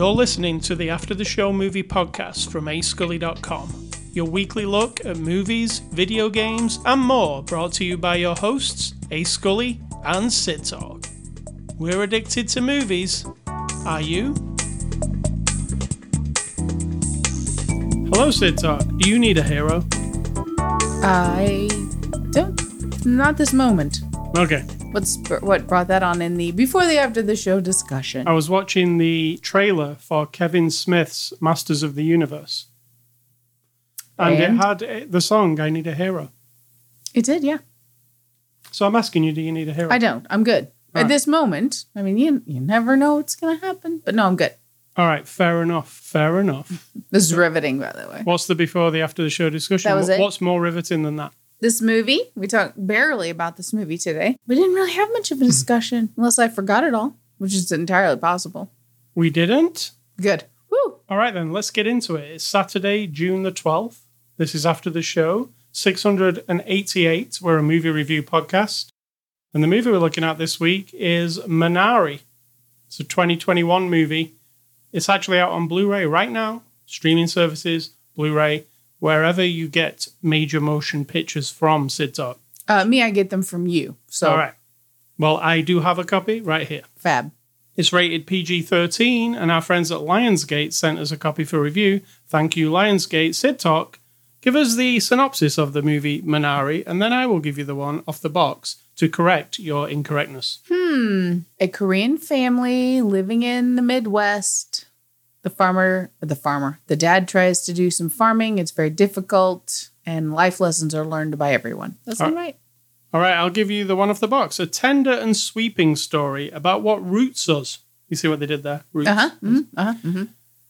You're listening to the After the Show movie podcast from ascully.com. Your weekly look at movies, video games, and more brought to you by your hosts, A Scully and Sid Talk. We're addicted to movies. Are you? Hello, Sid Talk. Do you need a hero? I don't. Not this moment. Okay. What's what brought that on in the before the after the show discussion? I was watching the trailer for Kevin Smith's Masters of the Universe. And, And? it had uh, the song I Need a Hero. It did, yeah. So I'm asking you, do you need a hero? I don't. I'm good at this moment. I mean, you you never know what's gonna happen, but no, I'm good. All right, fair enough. Fair enough. This is riveting, by the way. What's the before the after the show discussion? That was What- it? What's more riveting than that? This movie, we talked barely about this movie today. We didn't really have much of a hmm. discussion, unless I forgot it all, which is entirely possible. We didn't? Good. Woo. All right, then, let's get into it. It's Saturday, June the 12th. This is after the show, 688. We're a movie review podcast. And the movie we're looking at this week is Minari. It's a 2021 movie. It's actually out on Blu ray right now, streaming services, Blu ray, wherever you get major motion pictures from, Sid Talk. Uh, me, I get them from you. So All right. Well, I do have a copy right here. fab. It's rated PG 13, and our friends at Lionsgate sent us a copy for review. Thank you, Lionsgate. Sid Talk, give us the synopsis of the movie Minari, and then I will give you the one off the box to correct your incorrectness. Hmm. A Korean family living in the Midwest. The farmer, the farmer, the dad tries to do some farming. It's very difficult, and life lessons are learned by everyone. That's all right. All right, I'll give you the one off the box. A tender and sweeping story about what roots us. You see what they did there? Roots. Uh huh. Uh huh. hmm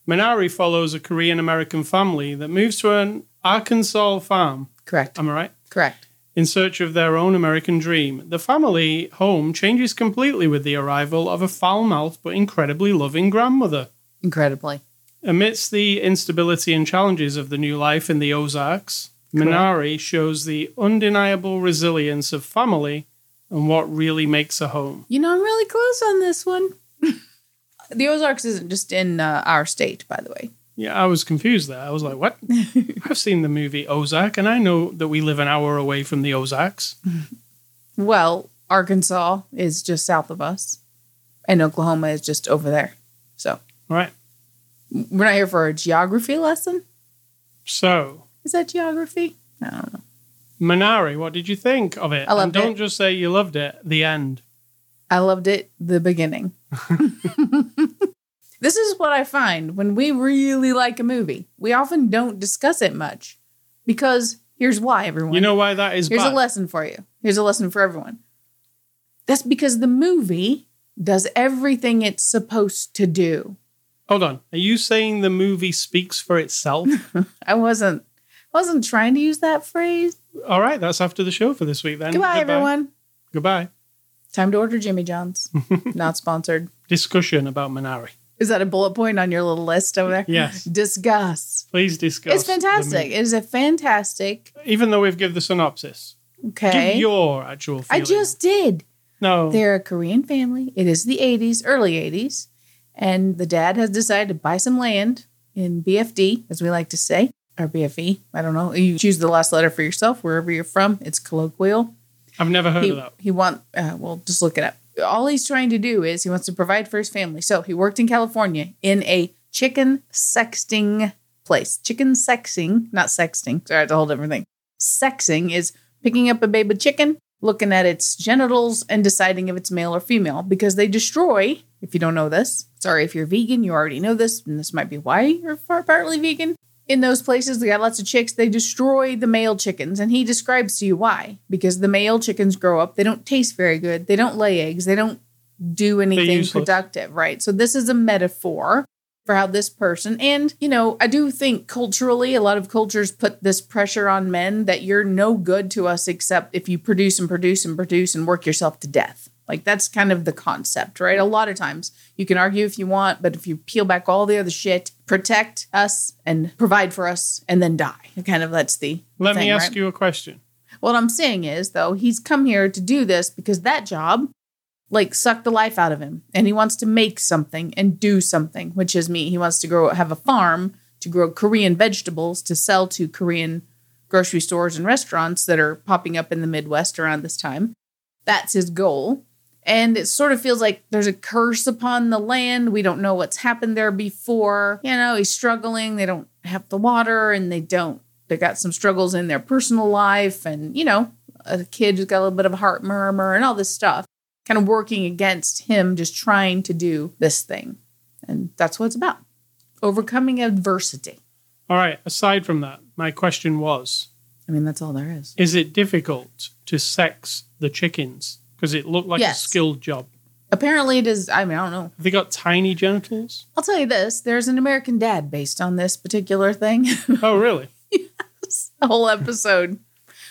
Minari follows a Korean American family that moves to an Arkansas farm. Correct. Am I right? Correct. in search of their own American dream. The family home changes completely with the arrival of a foul mouthed but incredibly loving grandmother. Incredibly. Amidst the instability and challenges of the new life in the Ozarks, Minari shows the undeniable resilience of family and what really makes a home. You know, I'm really close on this one. the Ozarks isn't just in uh, our state, by the way. Yeah, I was confused there. I was like, what? I've seen the movie Ozark, and I know that we live an hour away from the Ozarks. Well, Arkansas is just south of us, and Oklahoma is just over there. So right. we're not here for a geography lesson. So, Is that geography? I don't know. Minari, what did you think of it? I loved and don't it. just say you loved it. The end. I loved it the beginning. this is what I find when we really like a movie. We often don't discuss it much because here's why, everyone. You know why that is here's bad? a lesson for you. Here's a lesson for everyone. That's because the movie does everything it's supposed to do. Hold on. Are you saying the movie speaks for itself? I wasn't I wasn't trying to use that phrase. All right, that's after the show for this week then. Goodbye, everyone. Goodbye. Time to order Jimmy John's. Not sponsored. Discussion about Minari. Is that a bullet point on your little list over there? Yes. Discuss. Please discuss. It's fantastic. It is a fantastic. Even though we've given the synopsis, Okay. give your actual I just did. No. They're a Korean family. It is the 80s, early 80s. And the dad has decided to buy some land in BFD, as we like to say, or BFE. I don't know. You choose the last letter for yourself, wherever you're from. It's colloquial. I've never heard He, of that. he want, uh, well, just look it up. All he's trying to do is he wants to provide for his family. So he worked in California in a chicken sexting place. Chicken sexing, not sexting. Sorry, it's a whole different thing. Sexing is picking up a baby chicken, looking at its genitals, and deciding if it's male or female because they destroy, if you don't know this, sorry, if you're vegan, you already know this, and this might be why you're far partly vegan. In those places, they got lots of chicks. They destroy the male chickens, and he describes to you why. Because the male chickens grow up, they don't taste very good, they don't lay eggs, they don't do anything productive, right? So this is a metaphor for how this person and you know i do think culturally a lot of cultures put this pressure on men that you're no good to us except if you produce and produce and produce and work yourself to death like that's kind of the concept right a lot of times you can argue if you want but if you peel back all the other shit protect us and provide for us and then die kind of that's the Let me ask right? you a question. what i'm saying is though he's come here to do this because that job like suck the life out of him and he wants to make something and do something, which is me. He wants to grow have a farm to grow Korean vegetables to sell to Korean grocery stores and restaurants that are popping up in the Midwest around this time. That's his goal. And it sort of feels like there's a curse upon the land. We don't know what's happened there before. You know, he's struggling. They don't have the water and they don't, they got some struggles in their personal life. And, you know, a kid who's got a little bit of a heart murmur and all this stuff kind of working against him just trying to do this thing. And that's what it's about overcoming adversity. All right. Aside from that, my question was I mean, that's all there is. Is it difficult to sex the chickens? Because it looked like Yes. a skilled job. Apparently, it is. I mean, I don't know. Have they got tiny genitals? I'll tell you this there's an American Dad based on this particular thing. Oh, really? yes. a whole episode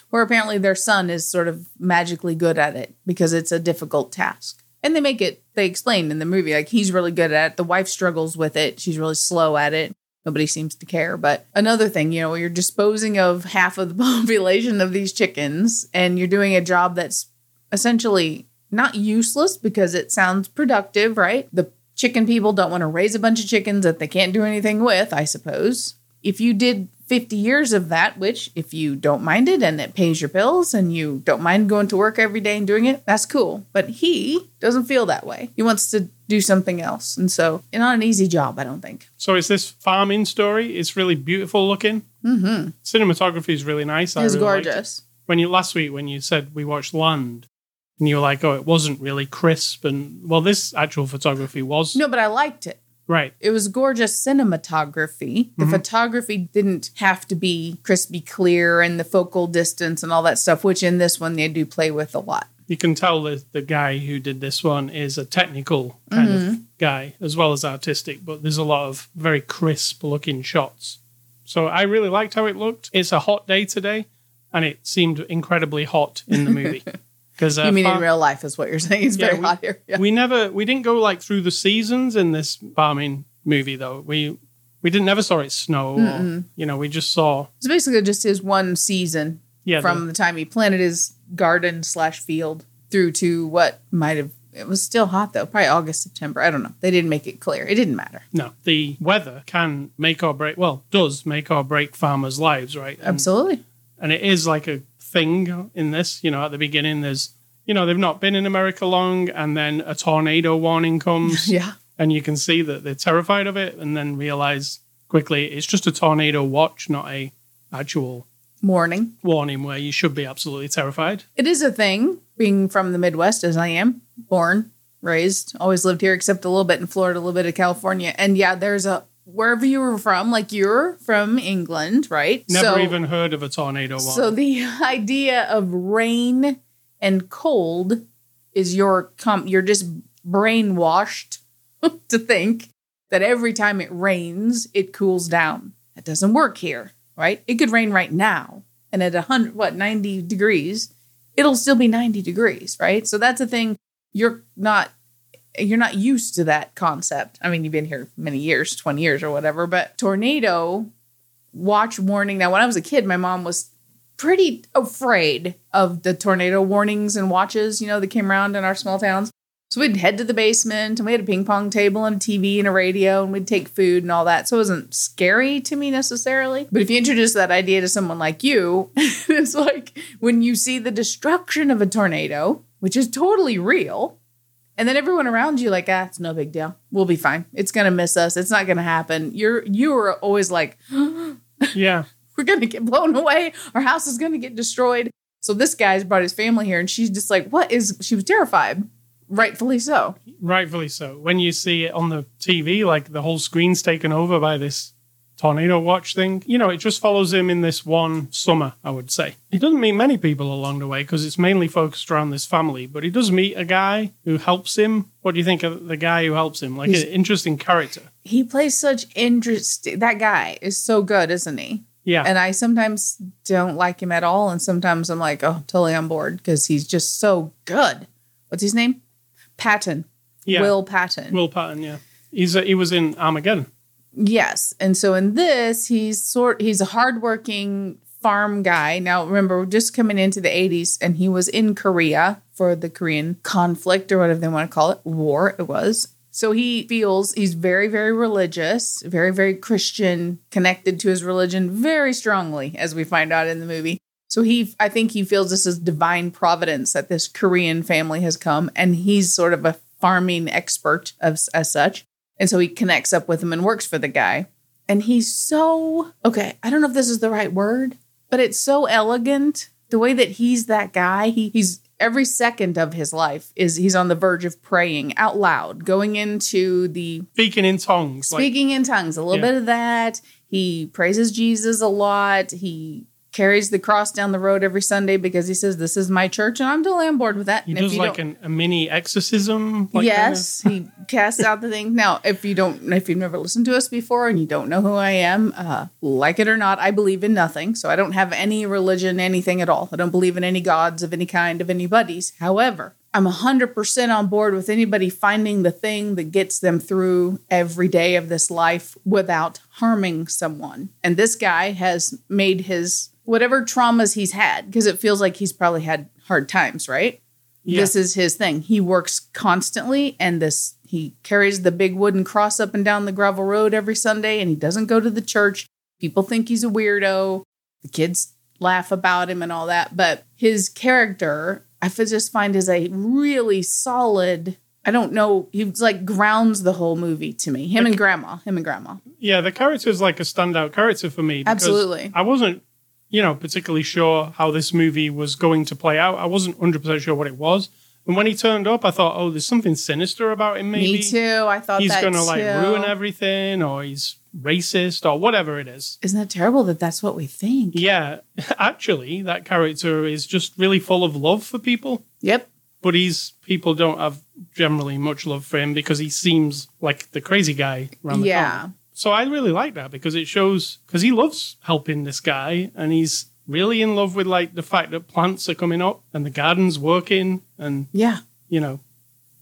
where apparently their son is sort of magically good at it because it's a difficult task. And they make it, they explain in the movie, like he's really good at it. The wife struggles with it. She's really slow at it. Nobody seems to care. But another thing, you know, you're disposing of half of the population of these chickens and you're doing a job that's essentially not useless because it sounds productive, right? The chicken people don't want to raise a bunch of chickens that they can't do anything with, I suppose. If you did 50 years of that, which if you don't mind it and it pays your bills and you don't mind going to work every day and doing it, that's cool. But he doesn't feel that way. He wants to do something else. And so, not an easy job, I don't think. So it's this farming story. It's really beautiful looking. Mm-hmm. Cinematography is really nice. It's really it. gorgeous. When you last week when you said we watched Land, and you were like, oh, it wasn't really crisp, and well, this actual photography was No, but I liked it. Right. It was gorgeous cinematography. The mm-hmm. photography didn't have to be crispy clear and the focal distance and all that stuff, which in this one they do play with a lot. You can tell that the guy who did this one is a technical kind of mm-hmm. guy as well as artistic, but there's a lot of very crisp looking shots. So I really liked how it looked. It's a hot day today, and it seemed incredibly hot in the movie. Because uh, you mean in real life is what you're saying. It's very we, hot here. Yeah. we never we didn't go like through the seasons in this farming movie though. We we didn't never saw it snow. Or, you know, we just saw It's basically just his one season yeah from the- the time he planted his garden slash field through to what might have it was still hot though, probably August, September. I don't know. They didn't make it clear. It didn't matter. no the weather can make or break. Well, does make or break farmers' lives, right? And, Absolutely. and it is like a thing in this. You know, at the beginning, there's you know they've not been in America long, and then a tornado warning comes. Yeah. and you can see that they're terrified of it, and then realize quickly it's just a tornado watch, not a actual warning. warning where you should be absolutely terrified. It is a thing, being from the Midwest as I am, born, raised, always lived here, except a little bit in Florida, a little bit of California. And yeah, there's a wherever you were from, like you're from England, right? Never So- even heard of a tornado. So the idea of rain and cold is your com- you're just brainwashed to think that every time it rains, it cools down. That doesn't work here, right? It could rain right now, and at a hundred, what, ninety degrees, it'll still be ninety degrees, right? So that's a thing you're not you're not used to that concept. I mean, you've been here many years, twenty years or whatever, but tornado watch warning. Now, when I was a kid, my mom was pretty afraid of the tornado warnings and watches, you know, that came around in our small towns. So we'd head to the basement and we had a ping pong table and a TV and a radio and we'd take food and all that. So it wasn't scary to me necessarily. But if you introduce that idea to someone like you, it's like when you see the destruction of a tornado, which is totally real, and then everyone around you like, ah, it's no big deal. We'll be fine. It's gonna miss us. It's not gonna happen. You're you are always like, yeah. we're gonna get blown away. Our house is gonna get destroyed. So this guy's brought his family here, and she's just like, "What is?" She was terrified, rightfully so. Rightfully so. When you see it on the TV, like the whole screen's taken over by this tornado watch thing, you know, it just follows him in this one summer, I would say. He doesn't meet many people along the way because it's mainly focused around this family, but he does meet a guy who helps him. What do you think of the guy who helps him? Like He's- an interesting character. He plays such interesting. That guy is so good, isn't he? Yeah. And I sometimes don't like him at all, and sometimes I'm like, oh, totally on board because he's just so good. What's his name? Patton. yeah. Will Patton. Will Patton, yeah. He's a, he was in Armageddon. Yes. And so in this, he's sort he's a hardworking farm guy. Now, remember, we're just coming into the 80s, and he was in Korea for the Korean conflict or whatever they want to call it, war it was. So he feels he's very, very religious, very, very Christian, connected to his religion very strongly, as we find out in the movie. So he, I think he feels this is divine providence that this Korean family has come, and he's sort of a farming expert as, as such. And so he connects up with him and works for the guy. And he's so, okay, I don't know if this is the right word, but it's so elegant. The way that he's that guy, he, he's every second of his life is he's on the verge of praying out loud, going into the Speaking in tongues. like- speaking in tongues, a little Yeah. bit of that. He praises Jesus a lot. He carries the cross down the road every Sunday because he says, This is my church, and I'm totally on board with that. he And does like an, a mini exorcism. Like yes, he casts out the thing. Now, if you don't, if you've never listened to us before and you don't know who I am, uh, like it or not, I believe in nothing. So I don't have any religion, anything at all. I don't believe in any gods of any kind of anybody's. However, I'm 100% on board with anybody finding the thing that gets them through every day of this life without harming someone. And this guy has made his whatever traumas he's had, because it feels like he's probably had hard times, right? Yeah. This is his thing. He works constantly and this he carries the big wooden cross up and down the gravel road every Sunday and he doesn't go to the church. People think he's a weirdo. The kids laugh about him and all that, but his character I just find is a really solid I don't know. He's like grounds the whole movie to me. Him and grandma. Him and grandma. Yeah, the character is like a standout character for me. Absolutely. I wasn't, you know, particularly sure how this movie was going to play out. I wasn't 100% sure what it was. And when he turned up, I thought, oh, there's something sinister about him, maybe. Me too. I thought He's going to like ruin everything, or he's racist, or whatever it is. Isn't that terrible that that's what we think? Yeah, actually, that character is just really full of love for people. Yep. But he's people don't have generally much love for him because he seems like the crazy guy around the Yeah. corner. So I really like that because it shows because he loves helping this guy and he's really in love with like the fact that plants are coming up and the garden's working and Yeah. you know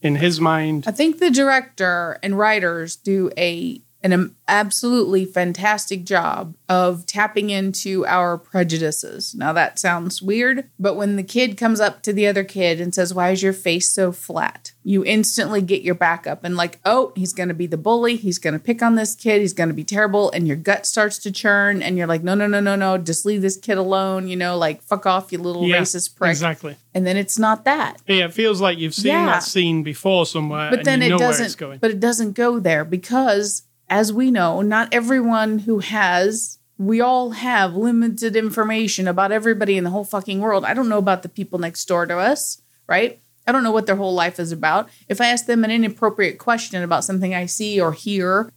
in his mind I think the director and writers do a an absolutely fantastic job of tapping into our prejudices. Now that sounds weird, but when the kid comes up to the other kid and says, "Why is your face so flat?" you instantly get your back up and like, "Oh, he's going to be the bully. He's going to pick on this kid. He's going to be terrible." And your gut starts to churn and you're like, "No, no, no, no, no. Just leave this kid alone, you know, like fuck off, you little Yeah, racist prick." exactly And then it's not that. yeah it feels like you've seen Yeah. that scene before somewhere but and then it know where it's doesn't but it doesn't go there because as we know not everyone who has we all have limited information about everybody in the whole fucking world. I don't know about the people next door to us right? I don't know what their whole life is about. If i ask them an inappropriate question about something i see or hear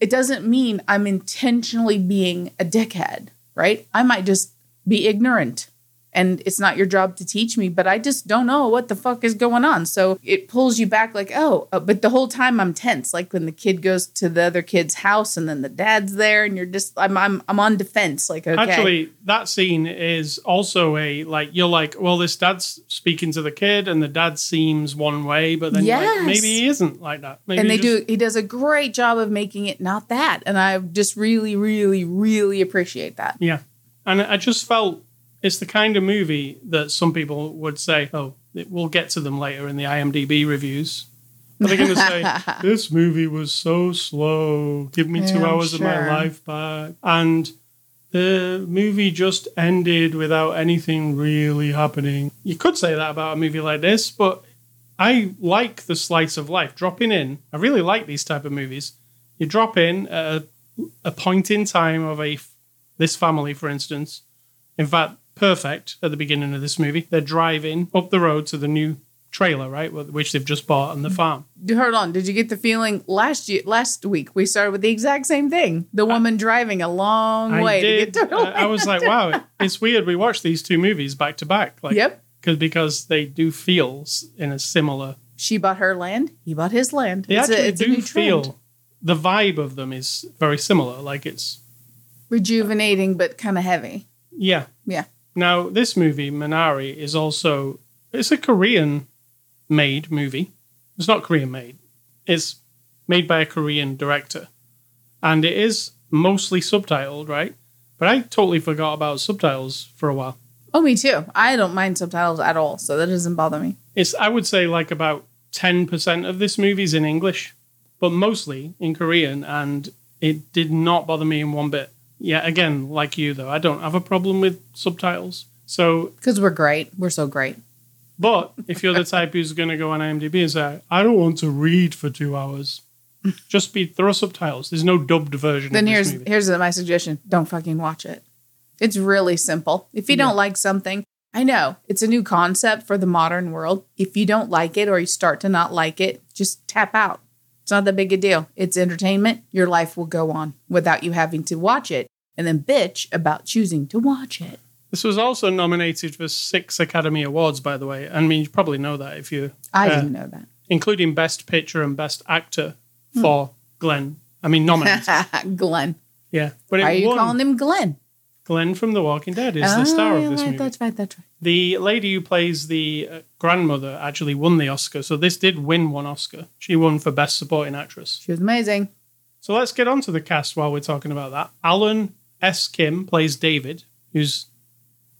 it doesn't mean i'm intentionally being a dickhead right? I might just be ignorant and it's not your job to teach me, but I just don't know what the fuck is going on. So it pulls you back, like, oh, uh, but the whole time I'm tense. Like when the kid goes to the other kid's house and then the dad's there, and you're just, I'm, I'm, I'm on defense. Like, okay, Actually, that scene is also a like you're like, well, this dad's speaking to the kid, and the dad seems one way, but then you're like, maybe he isn't like that. Maybe and they just- do, he does a great job of making it not that, and I just really, really, really appreciate that. Yeah, and I just felt it's the kind of movie that some people would say, "Oh, it- we'll get to them later in the IMDb reviews." But they're going to say, "This movie was so slow. Give me two Yeah, hours of my life back." And the movie just ended without anything really happening. You could say that about a movie like this, but I like the slice of life. Dropping in, I really like these type of movies. You drop in at a, a point in time of a this family, for instance. In fact, perfect at the beginning of this movie. They're driving up the road to the new trailer, right, which they've just bought on the mm-hmm. farm. Hold on, did you get the feeling last year, last week we started with the exact same thing? The woman driving a long I way did. to get to. I, I was like, wow, it's weird. We watched these two movies back to back, like, Yep. cause, because they do feel in a similar. She bought her land. He bought his land. They it's actually a, it's do new trend. the vibe of them is very similar. Like it's rejuvenating, but kind of heavy. yeah. Yeah. Now, this movie, Minari, is also it's a Korean made movie. It's not Korean made. It's made by a Korean director. And it is mostly subtitled, right? But I totally forgot about subtitles for a while. Oh, me too. I don't mind subtitles at all, so that doesn't bother me. It's I would say like about ten percent of this movie's in English, but mostly in Korean, and it did not bother me in one bit. Yeah, again, like you though, I don't have a problem with subtitles. So, Because we're great. We're so great. but if you're the type who's going to go on IMDb and say, "I don't want to read for two hours," just be throw subtitles. There's no dubbed version. Then here's movie. here's my suggestion. Don't fucking watch it. It's really simple. If you Yeah. don't like something, I know it's a new concept for the modern world. If you don't like it or you start to not like it, just tap out. It's not that big a deal. It's entertainment. Your life will go on without you having to watch it and then bitch about choosing to watch it. This was also nominated for six Academy Awards, by the way. I mean, you probably know that if you, I Uh, didn't know that. including Best Picture and Best Actor Hmm. for Glenn. I mean, nominated. Glenn. yeah, but Why are you won. calling him Glenn? Glenn from The Walking Dead is the star Oh, of this right, movie. That's right. That's right. The lady who plays the uh, grandmother actually won the Oscar, so this did win one Oscar. She won for Best Supporting Actress. She was amazing. So let's get on to the cast while we're talking about that. Alan S. Kim plays David, who's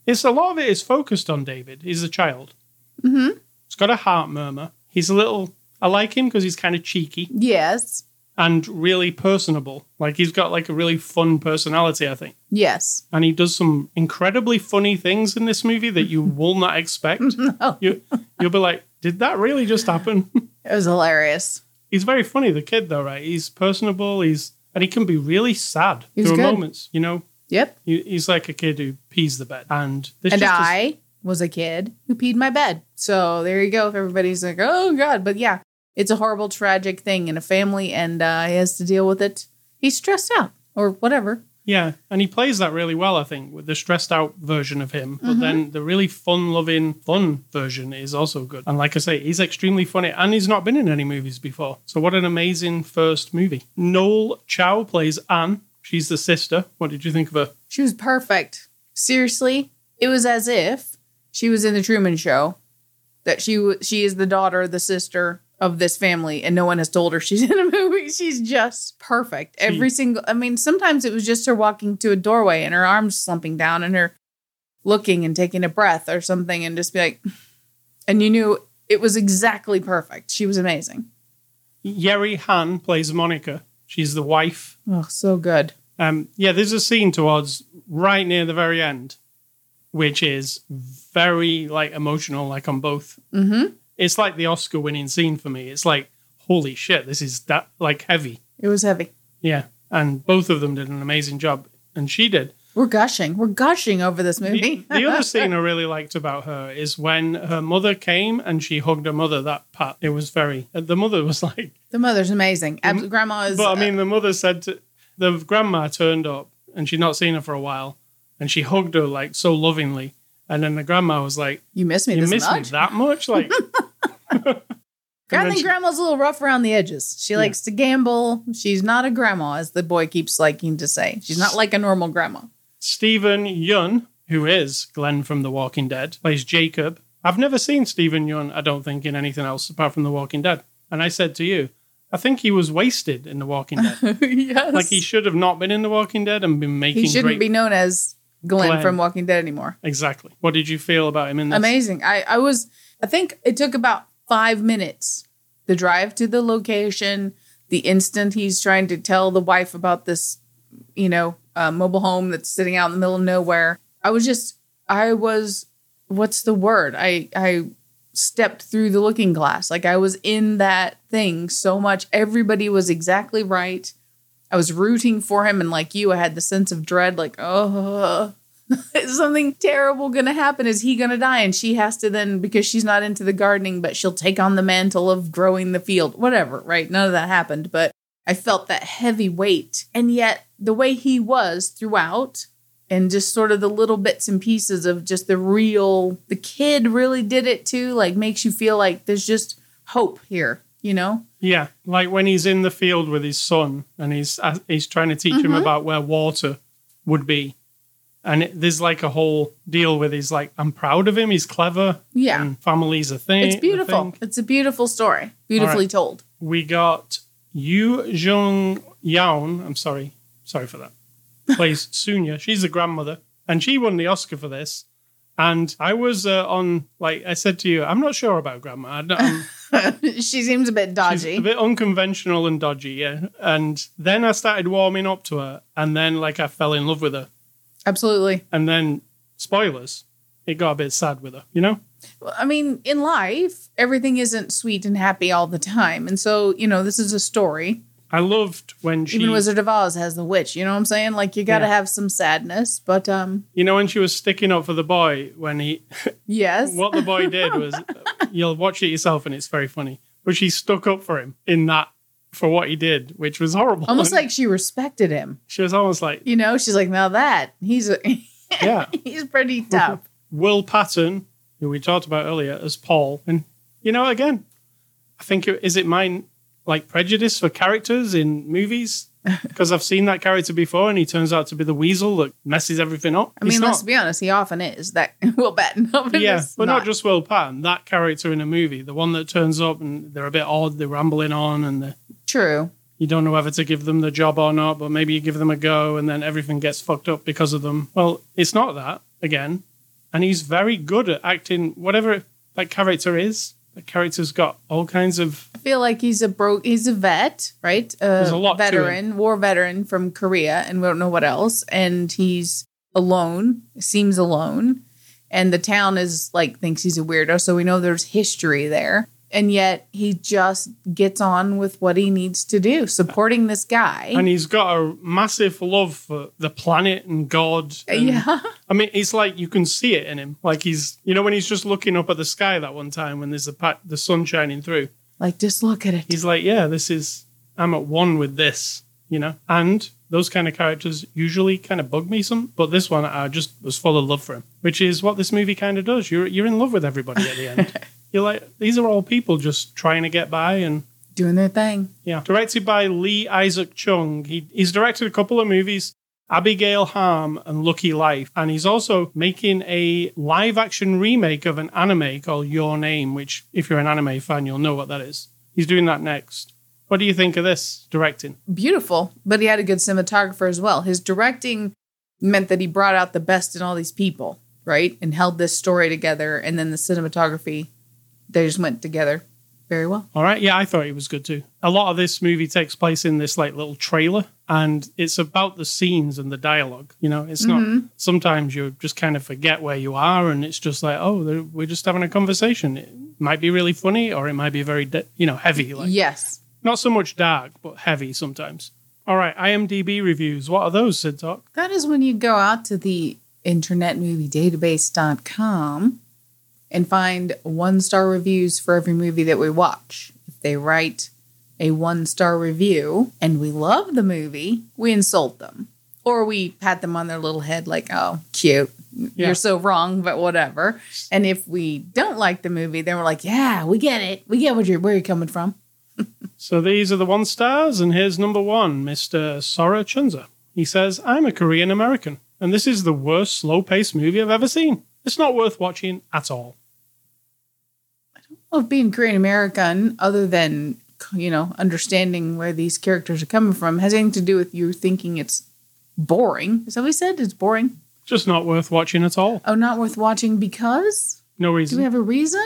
it's a lot of it is focused on David. He's a child. Mm-hmm. He's got a heart murmur. He's a little. I like him because he's kind of cheeky Yes. and really personable. Like he's got like a really fun personality, I think. Yes. And he does some incredibly funny things in this movie that you will not expect. No. You you'll be like, did that really just happen? It was hilarious. he's very funny, the kid though, right? He's personable. He's and he can be really sad He's through good. moments. You know, Yep. He- he's like a kid who pees the bed, and and I was a kid who peed my bed. So there you go. If everybody's like, oh God. But yeah, it's a horrible, tragic thing in a family and uh, he has to deal with it. He's stressed out or whatever. Yeah, and he plays that really well. I think with the stressed out version of him, Mm-hmm. but then the really fun loving, fun version is also good. And like I say, he's extremely funny, and he's not been in any movies before. So what an amazing first movie. Noel Cho plays Anne. She's the sister. What did you think of her? She was perfect. Seriously, it was as if she was in the Truman Show. That she w- she is the daughter, the sister of this family, and no one has told her she's in a movie. She's just perfect. Every single. I mean, sometimes it was just her walking to a doorway and her arms slumping down and her looking and taking a breath or something, and just be like, and you knew it was exactly perfect. She was amazing. Yeri Han plays Monica. She's the wife Oh, so good. Um, yeah, there's a scene towards right near the very end, which is very like emotional, like on both. Mm-hmm. It's like the Oscar-winning scene for me. It's like, holy shit, this is that like heavy. It was heavy. Yeah, and both of them did an amazing job, and she did. We're gushing. We're gushing over this movie. the other scene I really liked about her is when her mother came and she hugged her mother. That part, it was very. The mother was like, The mother's amazing. Ab- grandma is. but I uh, mean, the mother said to the grandma turned up and she'd not seen her for a while, and she hugged her like so lovingly, and then the grandma was like, you miss me "You this miss me that much?" Like, I then think she- grandma's a little rough around the edges. She likes to gamble. She's not a grandma, as the boy keeps liking to say. She's not like a normal grandma. Steven Yeun, who is Glenn from The Walking Dead, plays Jacob. I've never seen Steven Yeun, I don't think, in anything else apart from The Walking Dead. And I said to you, I think he was wasted in The Walking Dead. yes. like he should have not been in The Walking Dead and been making he shouldn't great. be known as Glenn, Glenn. from Walking Dead anymore. exactly. What did you feel about him in this? Amazing. I, I was, I think it took about five minutes. The drive to the location, the instant he's trying to tell the wife about this, you know, uh, mobile home that's sitting out in the middle of nowhere. I was just, I was, what's the word? I, I stepped through the looking glass. Like I was in that thing so much. Everybody was exactly right. I was rooting for him. And like you, I had the sense of dread, like, oh, is something terrible going to happen? Is he going to die? And she has to then, because she's not into the gardening, but she'll take on the mantle of growing the field, whatever, right? None of that happened. But I felt that heavy weight. And yet, the way he was throughout, and just sort of the little bits and pieces of just the real, the kid really did it too, like makes you feel like there's just hope here, you know? Yeah, like when he's in the field with his son and he's uh, he's trying to teach him Mm-hmm. about where water would be, and it, there's like a whole deal with he's like I'm proud of him, he's clever, Yeah. and family's a thing. It's beautiful. thing. It's a beautiful story, beautifully All told. We got Yu Jung Yaon. I'm sorry, sorry for that. plays Sunya. She's the grandmother, and she won the Oscar for this. And I was uh, on, like I said to you, I'm not sure about grandma. I don't- she seems a bit dodgy. a bit unconventional and dodgy, yeah. And then I started warming up to her, and then like I fell in love with her. Absolutely. And then, spoilers, it got a bit sad with her, you know? Well, I mean, in life, everything isn't sweet and happy all the time. And so, you know, this is a story. I loved when she, Even Wizard of Oz has the witch. You know what I'm saying? Like you got to Yeah. have some sadness, but um, you know, when she was sticking up for the boy, when he, yes. what the boy did was, you'll watch it yourself and it's very funny, but she stuck up for him in that, for what he did, which was horrible. Almost like she respected him. she was almost like, You know, she's like, now that he's a, yeah. he's pretty tough. Will Patton, who we talked about earlier, as Paul. And, you know, again, I think, it, is it mine, like, prejudice for characters in movies? Because I've seen that character before and he turns out to be the weasel that messes everything up. I mean, He's let's not- be honest, he often is that Will Patton. Often yeah, but not. just Will Patton, that character in a movie, the one that turns up and they're a bit odd, they're rambling on and they're, true. you don't know whether to give them the job or not, but maybe you give them a go and then everything gets fucked up because of them. Well, it's not that, again. And he's very good at acting whatever that character is. The character's got all kinds of. I feel like he's a bro. He's a vet, right? There's a lot to veteran, war veteran from Korea, and we don't know what else. And he's alone. Seems alone, and the town is like thinks he's a weirdo. So we know there's history there, and yet he just gets on with what he needs to do, supporting this guy. And he's got a massive love for the planet and God. and- yeah, I mean, it's like you can see it in him. Like he's, you know, when he's just looking up at the sky that one time when there's the, pa- the sun shining through. like just look at it. he's like, yeah, this is, I'm at one with this, you know? And those kind of characters usually kind of bug me some, but this one, I just was full of love for him, which is what this movie kind of does. You're, you're in love with everybody at the end. you're like, these are all people just trying to get by and, Doing their thing. yeah. Directed by Lee Isaac Chung. He, he's directed a couple of movies. Abigail Harm and Lucky Life. And he's also making a live action remake of an anime called Your Name, which, if you're an anime fan, you'll know what that is. He's doing that next. What do you think of this directing? beautiful, but he had a good cinematographer as well. His directing meant that he brought out the best in all these people, right? And held this story together. And then the cinematography, they just went together very well. All right. Yeah, I thought it was good too. A lot of this movie takes place in this like little trailer and it's about the scenes and the dialogue. You know, it's not, mm-hmm. sometimes you just kind of forget where you are and it's just like, oh, we're just having a conversation. It might be really funny or it might be very, de- you know, heavy. Like, yes. not so much dark, but heavy sometimes. All right. IMDb reviews. What are those, Sid Talk? That is when you go out to the internetmoviedatabase.com and find one star reviews for every movie that we watch. If they write a one star review and we love the movie, we insult them. Or we pat them on their little head, like, oh, cute. Yeah. You're so wrong, but whatever. And if we don't like the movie, then we're like, yeah, we get it. We get what you're, where you're coming from. So these are the one stars, and here's number one, Mr. Sora Chunza. He says, I'm a Korean American, and this is the worst slow paced movie I've ever seen. It's not worth watching at all. I don't love being Korean American, other than you know understanding where these characters are coming from, has anything to do with you thinking it's boring. Is that what we said? It's boring. Just not worth watching at all. Oh, not worth watching because. No reason. Do we have a reason?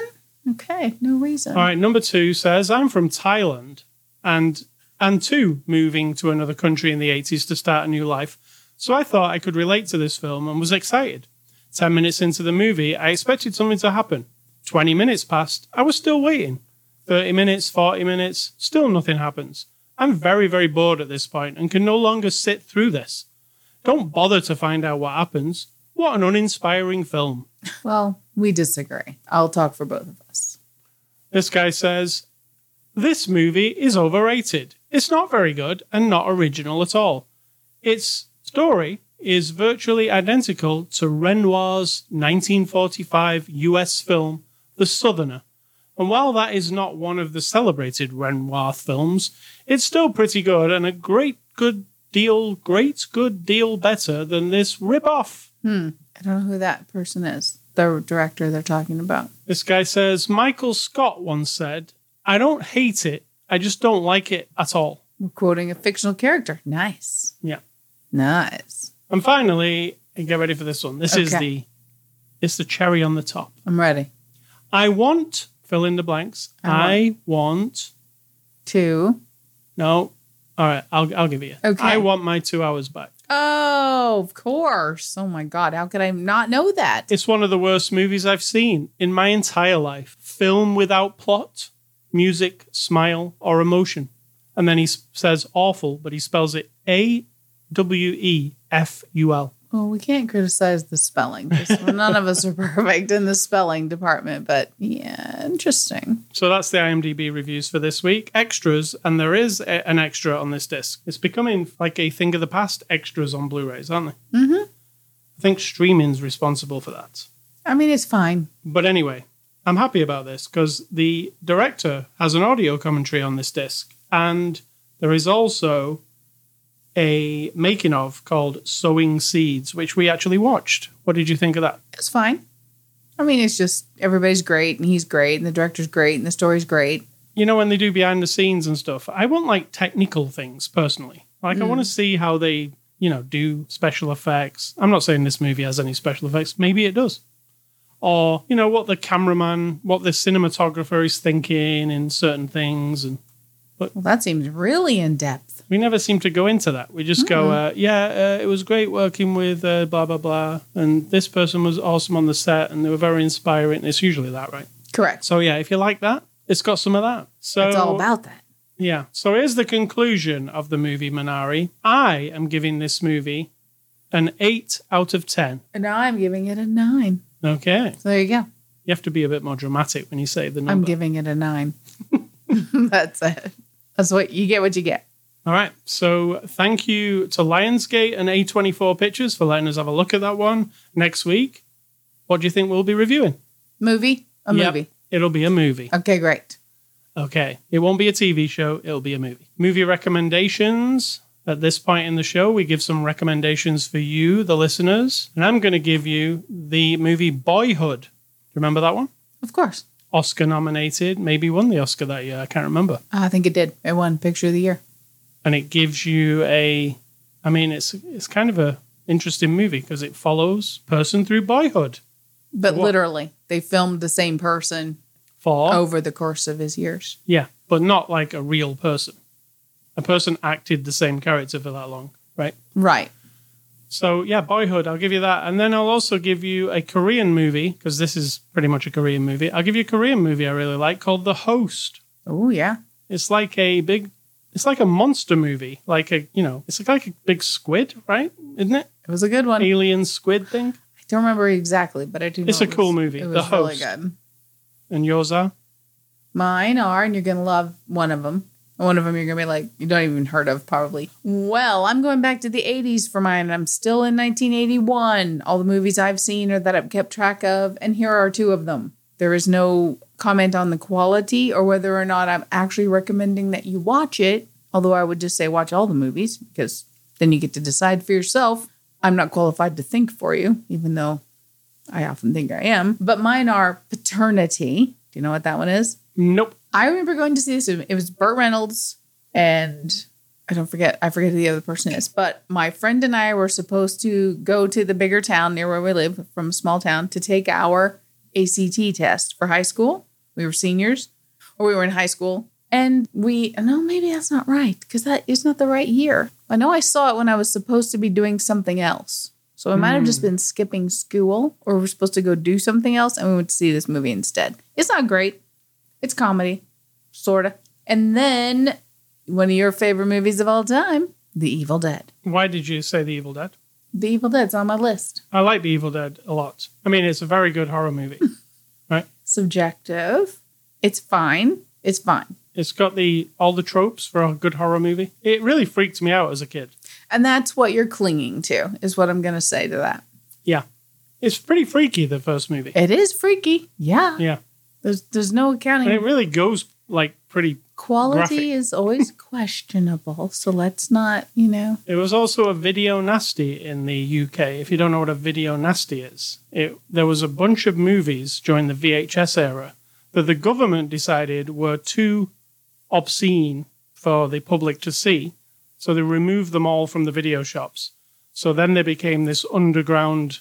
Okay, no reason. All right, number two says, I'm from Thailand and and two moving to another country in the 80s to start a new life. So I thought I could relate to this film and was excited. 10 minutes into the movie, I expected something to happen. 20 minutes passed, I was still waiting. 30 minutes, 40 minutes, still nothing happens. I'm very, very bored at this point and can no longer sit through this. Don't bother to find out what happens. What an uninspiring film. Well, we disagree. I'll talk for both of us. This guy says, This movie is overrated. It's not very good and not original at all. Its story is virtually identical to Renoir's 1945 US film, The Southerner. And while that is not one of the celebrated Renoir films, it's still pretty good and a great good deal, great good deal better than this rip-off. Hmm. I don't know who that person is. The director they're talking about. This guy says Michael Scott once said, I don't hate it, I just don't like it at all. We're quoting a fictional character. Nice. Yeah. Nice. And finally, and get ready for this one. This is Okay. the it's the cherry on the top. I'm ready. I want fill in the blanks. I want- I want Two. no. All right, I'll I'll give you. Okay. I want my two hours back. Oh, of course. Oh my God. How could I not know that? It's one of the worst movies I've seen in my entire life. Film without plot, music, smile, or emotion. And then he s- says awful, but he spells it A W E F U L. Well, we can't criticize the spelling. None of us are perfect in the spelling department, but yeah, interesting. So that's the IMDb reviews for this week. Extras, and there is a, an extra on this disc. It's becoming like a thing of the past. Extras on Blu-rays, aren't they? Mm-hmm. I think streaming's responsible for that. I mean, it's fine. But anyway, I'm happy about this because the director has an audio commentary on this disc, and there is also a making of called Sowing Seeds, which we actually watched. What did you think of that? It's fine. I mean, it's just everybody's great and he's great and the director's great and the story's great. You know, when they do behind the scenes and stuff, I want like technical things personally. Like, I hmm. want to see how they, you know, do special effects. I'm not saying this movie has any special effects. Maybe it does. Or, you know, what the cameraman, what the cinematographer is thinking in certain things. And Well, that seems really in depth. We never seem to go into that. We just go, uh, yeah, uh, it was great working with uh, blah, blah, blah. And this person was awesome on the set and they were very inspiring. It's usually that, right? Correct. So, yeah, if you like that, it's got some of that. So it's all about that. Yeah. So here's the conclusion of the movie Minari. I am giving this movie an 8 out of 10. And now I'm giving it a nine. Okay. So there you go. You have to be a bit more dramatic when you say the number. I'm giving it a nine. That's it. That's what you get. What you get. All right. So thank you to Lionsgate and A24 Pictures for letting us have a look at that one. Next week, what do you think we'll be reviewing? Movie. A Yep. movie. It'll be a movie. Okay, great. Okay. It won't be a TV show, it'll be a movie. Movie recommendations. At this point in the show, we give some recommendations for you, the listeners. And I'm going to give you the movie Boyhood. Do you remember that one? Of course. Oscar nominated, maybe won the Oscar that year. I can't remember. I think it did. It won Picture of the Year. And it gives you a, I mean, it's it's kind of a interesting movie because it follows person through boyhood But What? literally, they filmed the same person for over the course of his years. yeah, but not like a real person. A person acted the same character for that long, right? Right. So yeah, Boyhood. I'll give you that, and then I'll also give you a Korean movie because this is pretty much a Korean movie. I'll give you a Korean movie I really like called The Host. Oh, yeah. It's like a big, it's like a monster movie, like a you know, it's like a big squid, right? Isn't it? It was a good one. Alien squid thing. I don't remember exactly, but I do know It's a it cool was- movie. It The was really Host. good. And yours are? Mine are, and you're going to love one of them. One of them you're going to be like, you don't even heard of, probably. Well, I'm going back to the 80s for mine. And I'm still in 1981. All the movies I've seen or that I've kept track of, and here are two of them. There is no comment on the quality or whether or not I'm actually recommending that you watch it, although I would just say watch all the movies because then you get to decide for yourself. I'm not qualified to think for you, even though I often think I am. But mine are Paternity. Do you know what that one is? Nope. I remember going to see this. It was Burt Reynolds and I don't forget. I forget who the other person is. But my friend and I were supposed to go to the bigger town near where we live, from a small town, to take our ACT test for high school. We were seniors, or we were in high school, and we. No, maybe that's not right because that is not the right year. I know I saw it when I was supposed to be doing something else. So I might have just hmm. been skipping school, or we're supposed to go do something else, and we went to see this movie instead. It's not great. It's comedy, sorta. And then one of your favorite movies of all time, The Evil Dead. Why did you say The Evil Dead? The Evil Dead's on my list. I like The Evil Dead a lot. I mean, it's a very good horror movie. right? Subjective. It's fine. It's fine. It's got the all the tropes for a good horror movie. It really freaked me out as a kid. And that's what you're clinging to, is what I'm going to say to that. Yeah. It's pretty freaky, the first movie. It is freaky. Yeah. Yeah. There's there's no accounting. And it really goes like pretty. Quality graphic. is always questionable. So let's not, you know. It was also a video nasty in the UK. If you don't know what a video nasty is, it there was a bunch of movies during the VHS era that the government decided were too obscene for the public to see, so they removed them all from the video shops. So then they became this underground,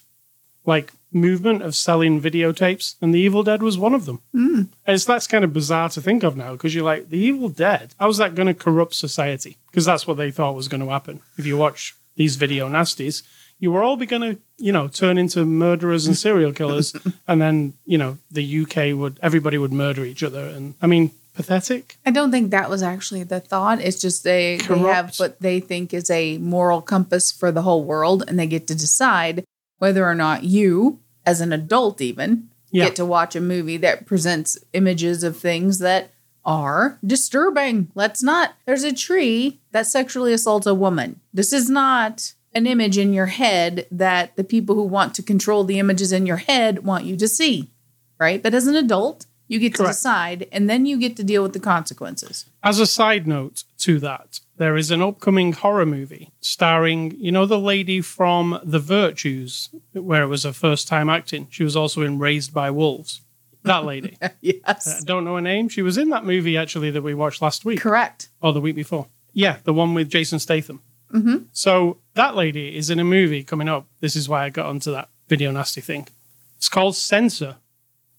like movement of selling videotapes, and The Evil Dead was one of them. Mm. It's that's kind of bizarre to think of now because you're like, The Evil Dead. How's that going to corrupt society? Because that's what they thought was going to happen. If you watch these video nasties, you were all going to, you know, turn into murderers and serial killers, and then you know the UK would everybody would murder each other, and I mean. Pathetic. I don't think that was actually the thought. It's just they, they have what they think is a moral compass for the whole world, and they get to decide whether or not you, as an adult, even yeah. get to watch a movie that presents images of things that are disturbing. Let's not. There's a tree that sexually assaults a woman. This is not an image in your head that the people who want to control the images in your head want you to see, right? But as an adult, you get to decide, and then you get to deal with the consequences. As a side note to that, there is an upcoming horror movie starring, you know, the lady from The Virtues, where it was her first time acting. She was also in Raised by Wolves. That lady. yes. I don't know her name. She was in that movie actually that we watched last week. Correct. Or the week before. Yeah, the one with Jason Statham. Mm-hmm. So that lady is in a movie coming up. This is why I got onto that video nasty thing. It's called Censor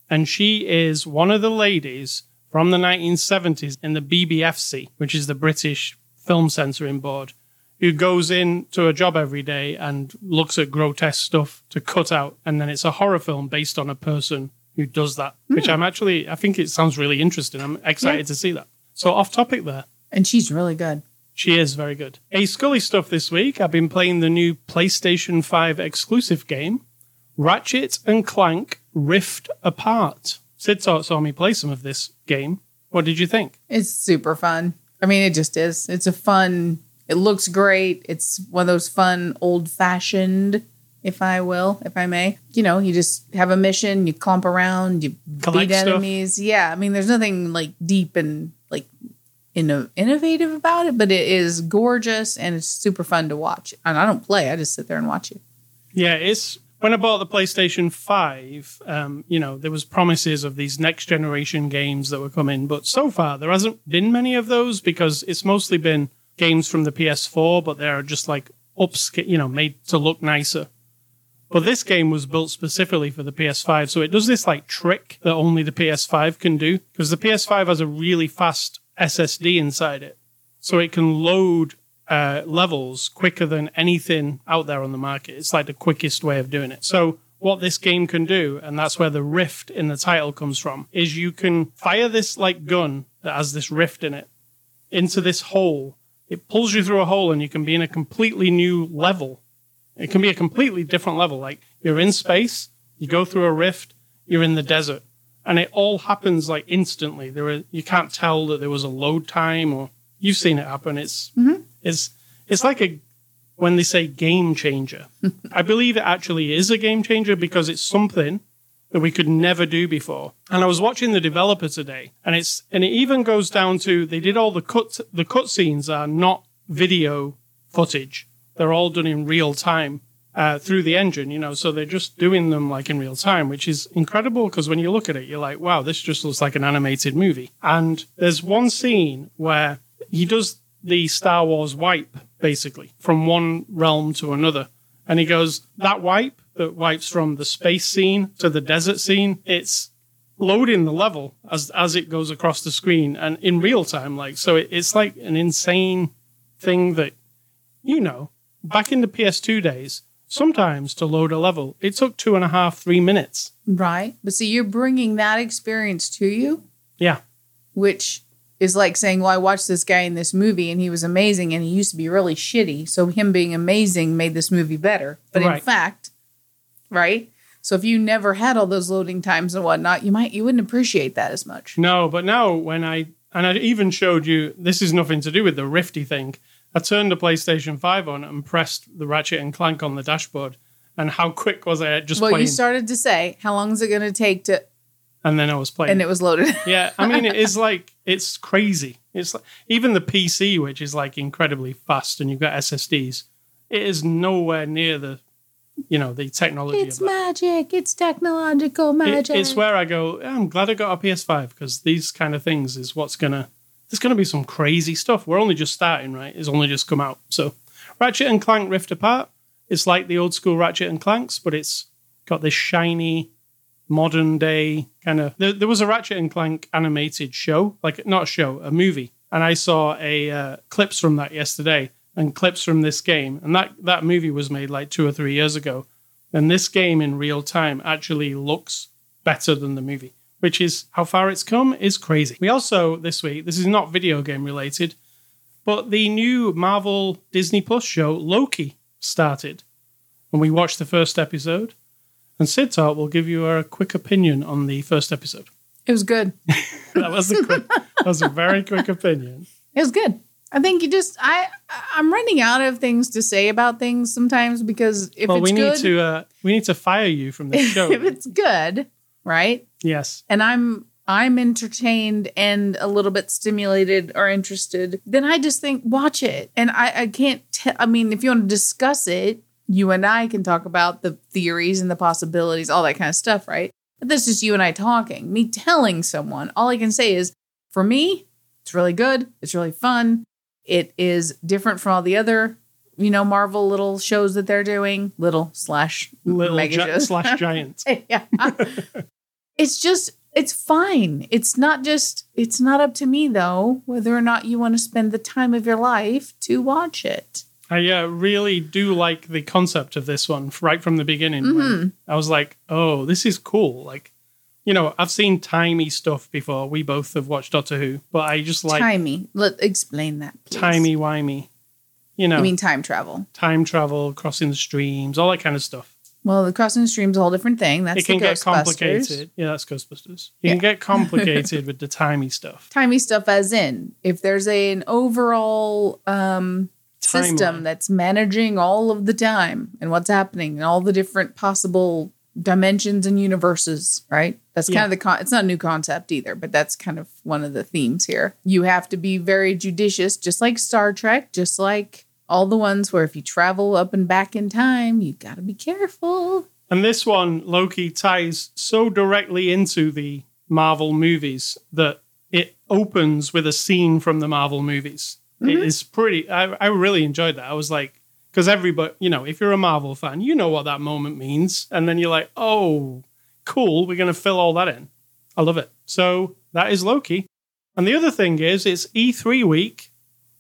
and she is one of the ladies from the 1970s in the BBFC, which is the British Film Censoring Board, who goes in to a job every day and looks at grotesque stuff to cut out, and then it's a horror film based on a person who does that, mm. which hmm. I'm actually I think it sounds really interesting. I'm excited yeah. to see that. So off topic there. And she's really good. She is very good. A Scully stuff this week. I've been playing the new PlayStation 5 exclusive game, Ratchet and Clank Rift Apart. Sid saw, saw me play some of this game. What did you think? It's super fun. I mean, it just is. It's a fun, it looks great. It's one of those fun, old fashioned, if I will, if I may. You know, you just have a mission, you clump around, you Collect beat enemies. Stuff. Yeah. I mean, there's nothing like deep and like inno- innovative about it, but it is gorgeous and it's super fun to watch. And I don't play, I just sit there and watch it. Yeah, it's when I bought the PlayStation 5, um, you know, there was promises of these next generation games that were coming, but so far there hasn't been many of those because it's mostly been games from the PS4, but they're just like upscale, you know, made to look nicer. But this game was built specifically for the PS5, so it does this like trick that only the PS5 can do because the PS5 has a really fast SSD inside it. So it can load uh, levels quicker than anything out there on the market. It's like the quickest way of doing it. So what this game can do, and that's where the rift in the title comes from, is you can fire this like gun that has this rift in it into this hole. It pulls you through a hole and you can be in a completely new level. It can be a completely different level. Like you're in space, you go through a rift, you're in the desert. And it all happens like instantly. There are, you can't tell that there was a load time or you've seen it happen. It's mm-hmm. It's it's like a when they say game changer. I believe it actually is a game changer because it's something that we could never do before. And I was watching the developer today, and it's and it even goes down to they did all the cut the cut scenes are not video footage. They're all done in real time uh, through the engine, you know. So they're just doing them like in real time, which is incredible because when you look at it, you're like, wow, this just looks like an animated movie. And there's one scene where he does the Star Wars wipe, basically, from one realm to another. And he goes, that wipe that wipes from the space scene to the desert scene, it's loading the level as as it goes across the screen and in real time. Like so, it, it's like an insane thing that you know. Back in the PS2 days, sometimes to load a level, it took two and a half, three minutes. Right, but see, you're bringing that experience to you. Yeah, which is like saying, Well, I watched this guy in this movie and he was amazing and he used to be really shitty. So him being amazing made this movie better. But right. in fact, right? So if you never had all those loading times and whatnot, you might you wouldn't appreciate that as much. No, but now when I and I even showed you this is nothing to do with the Rifty thing. I turned the PlayStation 5 on and pressed the Ratchet and Clank on the dashboard. And how quick was I just well, playing? you started to say, how long is it going to take to and then I was playing, and it was loaded. yeah, I mean, it is like it's crazy. It's like even the PC, which is like incredibly fast, and you've got SSDs. It is nowhere near the, you know, the technology. It's magic. It's technological magic. It, it's where I go. I'm glad I got a PS5 because these kind of things is what's gonna. There's gonna be some crazy stuff. We're only just starting, right? It's only just come out. So, Ratchet and Clank Rift Apart. It's like the old school Ratchet and Clanks, but it's got this shiny, modern day kind of. There, there was a Ratchet and Clank animated show, like not a show, a movie, and I saw a uh, clips from that yesterday and clips from this game, and that that movie was made like two or three years ago, and this game in real time actually looks better than the movie, which is how far it's come is crazy. We also this week, this is not video game related, but the new Marvel Disney Plus show Loki started, and we watched the first episode. And Sid Talk will give you a quick opinion on the first episode. It was good. That was a quick, that was a very quick opinion. It was good. I think you just I I'm running out of things to say about things sometimes because if well, it's we good, need to uh, we need to fire you from this show. if it's good, right? yes, And I'm I'm entertained and a little bit stimulated or interested, then I just think watch it. And I I can't tell. I mean, if you want to discuss it, you and I can talk about the theories and the possibilities, all that kind of stuff, right? But this is you and I talking. Me telling someone, all I can say is, for me, it's really good. It's really fun. It is different from all the other, you know, Marvel little shows that they're doing. Little slash little mega gi- shows. slash giant. yeah. it's just it's fine. It's not just it's not up to me though whether or not you want to spend the time of your life to watch it. I uh, really do like the concept of this one right from the beginning. Mm-hmm. I was like, oh, this is cool. Like, you know, I've seen timey stuff before. We both have watched Doctor Who, but I just like timey. Let explain that. Please. timey wimey. You know, I mean time travel. time travel, crossing the streams, all that kind of stuff. Well, the crossing the stream's a whole different thing. That's it can get complicated. Yeah, that's Ghostbusters. You can get complicated with the timey stuff. Timey stuff as in if there's a, an overall um system Timeline. that's managing all of the time and what's happening and all the different possible dimensions and universes, right? That's kind Yeah. of the con- it's not a new concept either, but that's kind of one of the themes here. You have to be very judicious, just like Star Trek, just like all the ones where if you travel up and back in time, you got to be careful. And this one, Loki ties so directly into the Marvel movies that it opens with a scene from the Marvel movies. It mm-hmm. is pretty, I, I really enjoyed that. I was like, because everybody, you know, if you're a Marvel fan, you know what that moment means. And then you're like, oh, cool, we're going to fill all that in. I love it. So that is Loki. And the other thing is, it's E3 week,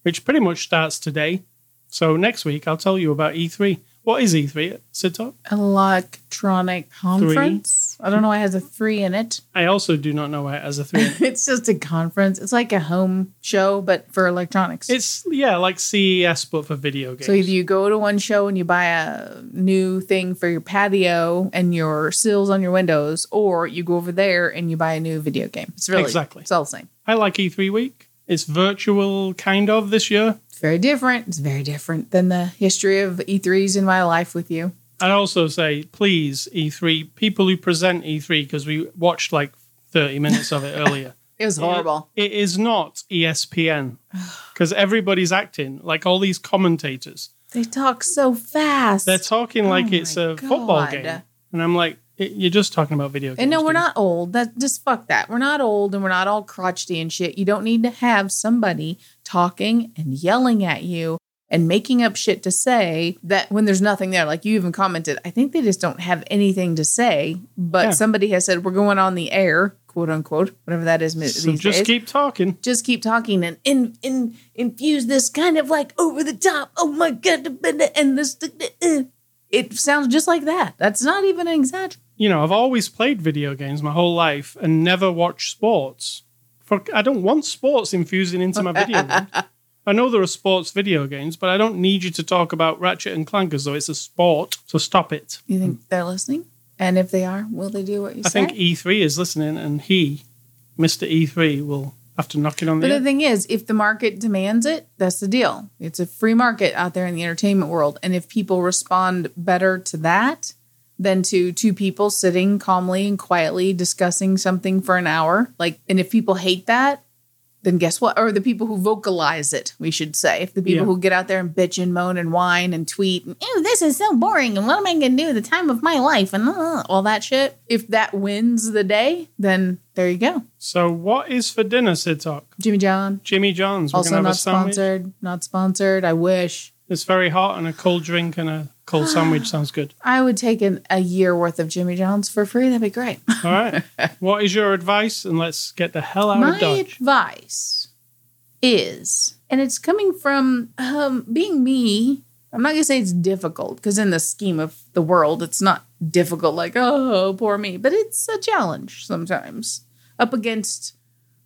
which pretty much starts today. So next week, I'll tell you about E3. What is E3 Sid Talk? Electronic conference. I don't know why it has a three in it. I also do not know why it as a three. it's just a conference. It's like a home show, but for electronics. it's yeah, like CES but for video games. so either you go to one show and you buy a new thing for your patio and your sills on your windows, or you go over there and you buy a new video game. It's really Exactly. It's all the same. I like E3 week. It's virtual kind of this year. It's very different. It's very different than the history of E3s in my life with you. I'd also say, please, E3, people who present E3, because we watched like 30 minutes of it earlier. It was horrible. It is not ESPN because everybody's acting like all these commentators. They talk so fast. They're talking like Oh it's a football game. And I'm like, it, you're just talking about video games. And no, we're not old. That just fuck that. We're not old and we're not all crotchety and shit. You don't need to have somebody talking and yelling at you and making up shit to say that when there's nothing there. Like you even commented, I think they just don't have anything to say. But Yeah. somebody has said we're going on the air, quote unquote, whatever that is. So just days. keep talking. just keep talking and in, in, infuse this kind of like over the top. Oh my god! And this, uh, it sounds just like that. That's not even an exaggeration. you know, I've always played video games my whole life and never watched sports. For I don't want sports infusing into my video games. I know there are sports video games, but I don't need you to talk about Ratchet and Clank as though it's a sport. So stop it. You think they're listening? And if they are, will they do what you I say? I think E3 is listening, and he, Mr. E3, will have to knock it on the but the head. thing is, if the market demands it, that's the deal. It's a free market out there in the entertainment world. And if people respond better to that than to two people sitting calmly and quietly discussing something for an hour, like, and if people hate that, then guess what? Or the people who vocalize it, we should say. If the people Yeah. who get out there and bitch and moan and whine and tweet, and, ew, this is so boring, and what am I going to do at the time of my life, and uh, all that shit, if that wins the day, then there you go. So, what is for dinner, Sid Talk? Jimmy John, Jimmy John's. We're also gonna have not a sponsored. Not sponsored. I wish. It's very hot, and a cold drink and a Cold sandwich sounds good. I would take an, a year worth of Jimmy John's for free. That'd be great. All right. what is your advice? And let's get the hell out My of Dodge. advice is, and it's coming from um, being me. I'm not gonna say it's difficult because in the scheme of the world, it's not difficult. Like oh, poor me, but it's a challenge sometimes up against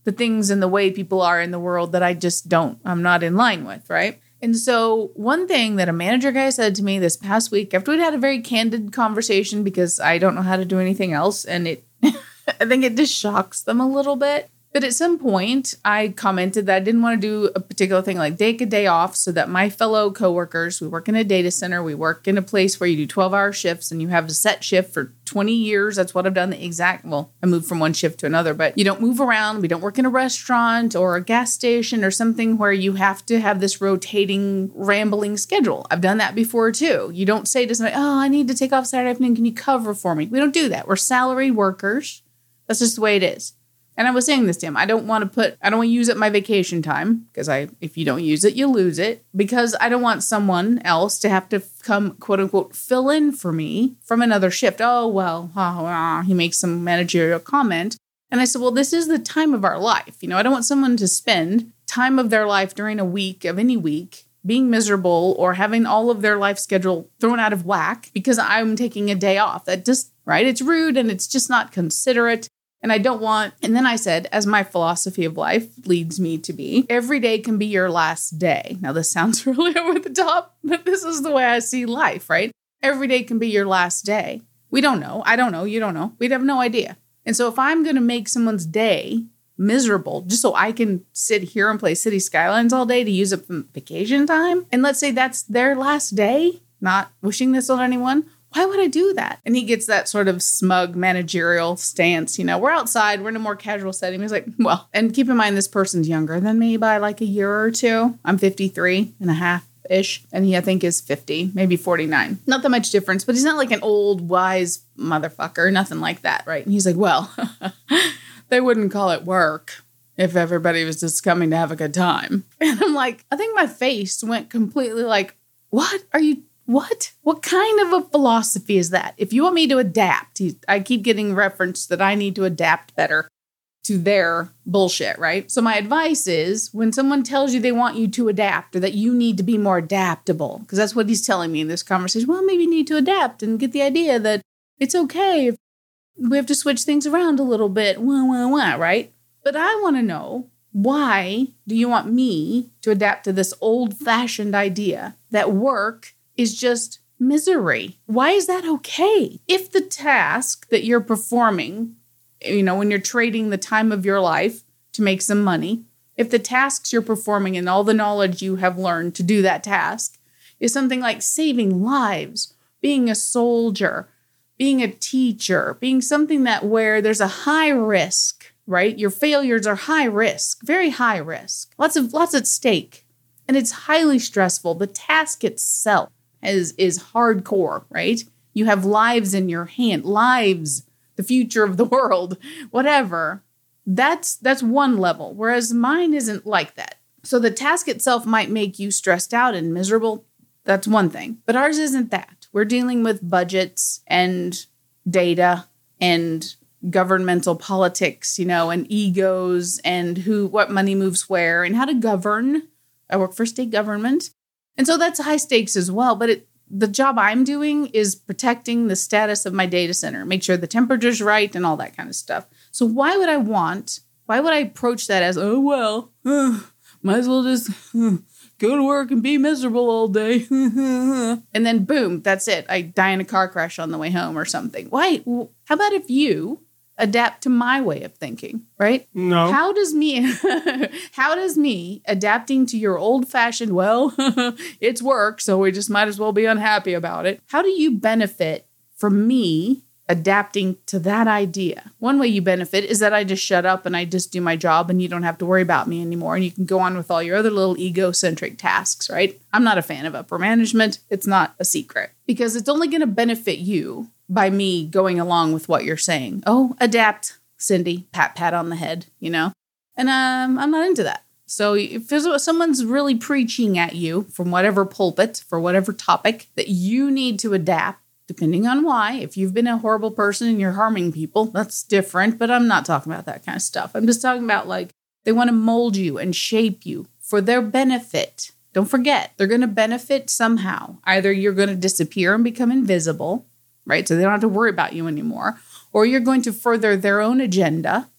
the things and the way people are in the world that I just don't. I'm not in line with, right? And so, one thing that a manager guy said to me this past week, after we'd had a very candid conversation, because I don't know how to do anything else, and it, I think it just shocks them a little bit. But at some point, I commented that I didn't want to do a particular thing like take a day off so that my fellow coworkers, we work in a data center, we work in a place where you do 12 hour shifts and you have a set shift for 20 years. That's what I've done the exact, well, I moved from one shift to another, but you don't move around. We don't work in a restaurant or a gas station or something where you have to have this rotating, rambling schedule. I've done that before too. You don't say to somebody, oh, I need to take off Saturday afternoon. Can you cover for me? We don't do that. We're salaried workers. That's just the way it is. And I was saying this to him. I don't want to put I don't want to use up my vacation time because I if you don't use it, you lose it. Because I don't want someone else to have to come quote unquote fill in for me from another shift. Oh well, he makes some managerial comment. And I said, Well, this is the time of our life. You know, I don't want someone to spend time of their life during a week of any week being miserable or having all of their life schedule thrown out of whack because I'm taking a day off. That just right, it's rude and it's just not considerate. And I don't want, and then I said, as my philosophy of life leads me to be, every day can be your last day. Now, this sounds really over the top, but this is the way I see life, right? Every day can be your last day. We don't know. I don't know. You don't know. We'd have no idea. And so if I'm going to make someone's day miserable just so I can sit here and play City Skylines all day to use up vacation time, and let's say that's their last day, not wishing this on anyone, why would I do that? And he gets that sort of smug managerial stance. You know, we're outside, we're in a more casual setting. He's like, well, and keep in mind, this person's younger than me by like a year or two. I'm 53 and a half ish, and he, I think, is 50, maybe 49. Not that much difference, but he's not like an old, wise motherfucker, nothing like that, right? And he's like, well, they wouldn't call it work if everybody was just coming to have a good time. And I'm like, I think my face went completely like, what are you what? What kind of a philosophy is that? If you want me to adapt, I keep getting reference that I need to adapt better to their bullshit, right? So my advice is when someone tells you they want you to adapt or that you need to be more adaptable, because that's what he's telling me in this conversation. Well, maybe you need to adapt and get the idea that it's okay if we have to switch things around a little bit, wah, wah, wah, right? But I want to know why do you want me to adapt to this old fashioned idea that work is just misery. Why is that okay? If the task that you're performing, you know, when you're trading the time of your life to make some money, if the tasks you're performing and all the knowledge you have learned to do that task is something like saving lives, being a soldier, being a teacher, being something that where there's a high risk, right? Your failures are high risk, very high risk. Lots of lots at stake. And it's highly stressful. The task itself is is hardcore, right? You have lives in your hand, lives, the future of the world, whatever. That's that's one level, whereas mine isn't like that. So the task itself might make you stressed out and miserable. That's one thing. But ours isn't that. We're dealing with budgets and data and governmental politics, you know, and egos and who what money moves where and how to govern. I work for state government and so that's high stakes as well. But it, the job I'm doing is protecting the status of my data center, make sure the temperature's right and all that kind of stuff. So why would I want, why would I approach that as, oh, well, might as well just go to work and be miserable all day. and then boom, that's it. I die in a car crash on the way home or something. Why? How about if you adapt to my way of thinking, right? No. How does me how does me adapting to your old-fashioned, well, it's work, so we just might as well be unhappy about it. How do you benefit from me adapting to that idea? One way you benefit is that I just shut up and I just do my job and you don't have to worry about me anymore and you can go on with all your other little egocentric tasks, right? I'm not a fan of upper management. It's not a secret because it's only going to benefit you by me going along with what you're saying. Oh, adapt, Cindy, pat pat on the head, you know? And um, I'm not into that. So if someone's really preaching at you from whatever pulpit for whatever topic that you need to adapt, depending on why. If you've been a horrible person and you're harming people, that's different. But I'm not talking about that kind of stuff. I'm just talking about like they want to mold you and shape you for their benefit. Don't forget, they're going to benefit somehow. Either you're going to disappear and become invisible, right? So they don't have to worry about you anymore, or you're going to further their own agenda.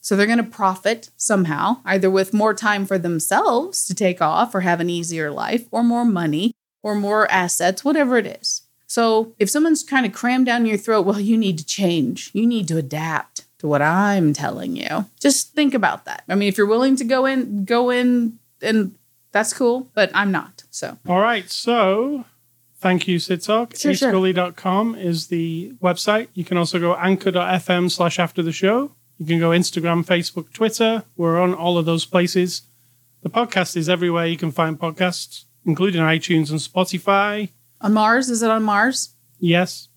So they're going to profit somehow, either with more time for themselves to take off or have an easier life, or more money, or more assets, whatever it is. So if someone's kind of cram down your throat, well, you need to change, you need to adapt to what I'm telling you. Just think about that. I mean, if you're willing to go in, go in, and that's cool, but I'm not. So All right, so thank you, Sid Talk. Sure, sure. is the website. You can also go anchor.fm slash after the show. You can go Instagram, Facebook, Twitter. We're on all of those places. The podcast is everywhere you can find podcasts, including iTunes and Spotify. on Mars, is it on Mars? Yes.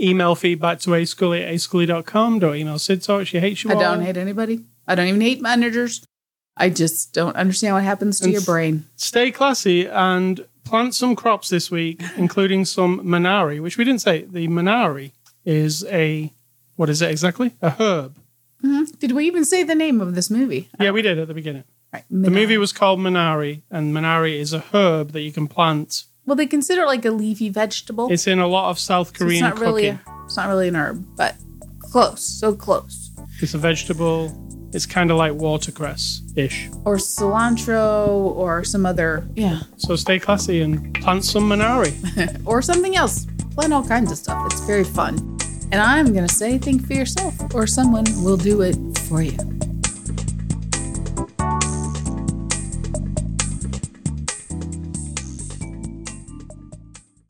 Email feedback to ascully at ascully.com. Don't email Sid Talk. She hates you I all. don't hate anybody. I don't even hate managers. I just don't understand what happens to And your brain. Stay classy and plant some crops this week, including some minari, which we didn't say. The minari is a, what is it exactly? A herb. Mm-hmm. Did we even say the name of this movie? Yeah, we did at the beginning. Right. The movie was called Minari, and Minari is a herb that you can plant. Well, they consider it like a leafy vegetable. It's in a lot of South So Korean it's not really. cooking. A, it's not really an herb, but close. So close. It's a vegetable. It's kind of like watercress ish. Or cilantro, or some other. Yeah. So stay classy and plant some Minari. Or something else. Plant all kinds of stuff. It's very fun. And I'm gonna say, think for yourself, or someone will do it for you.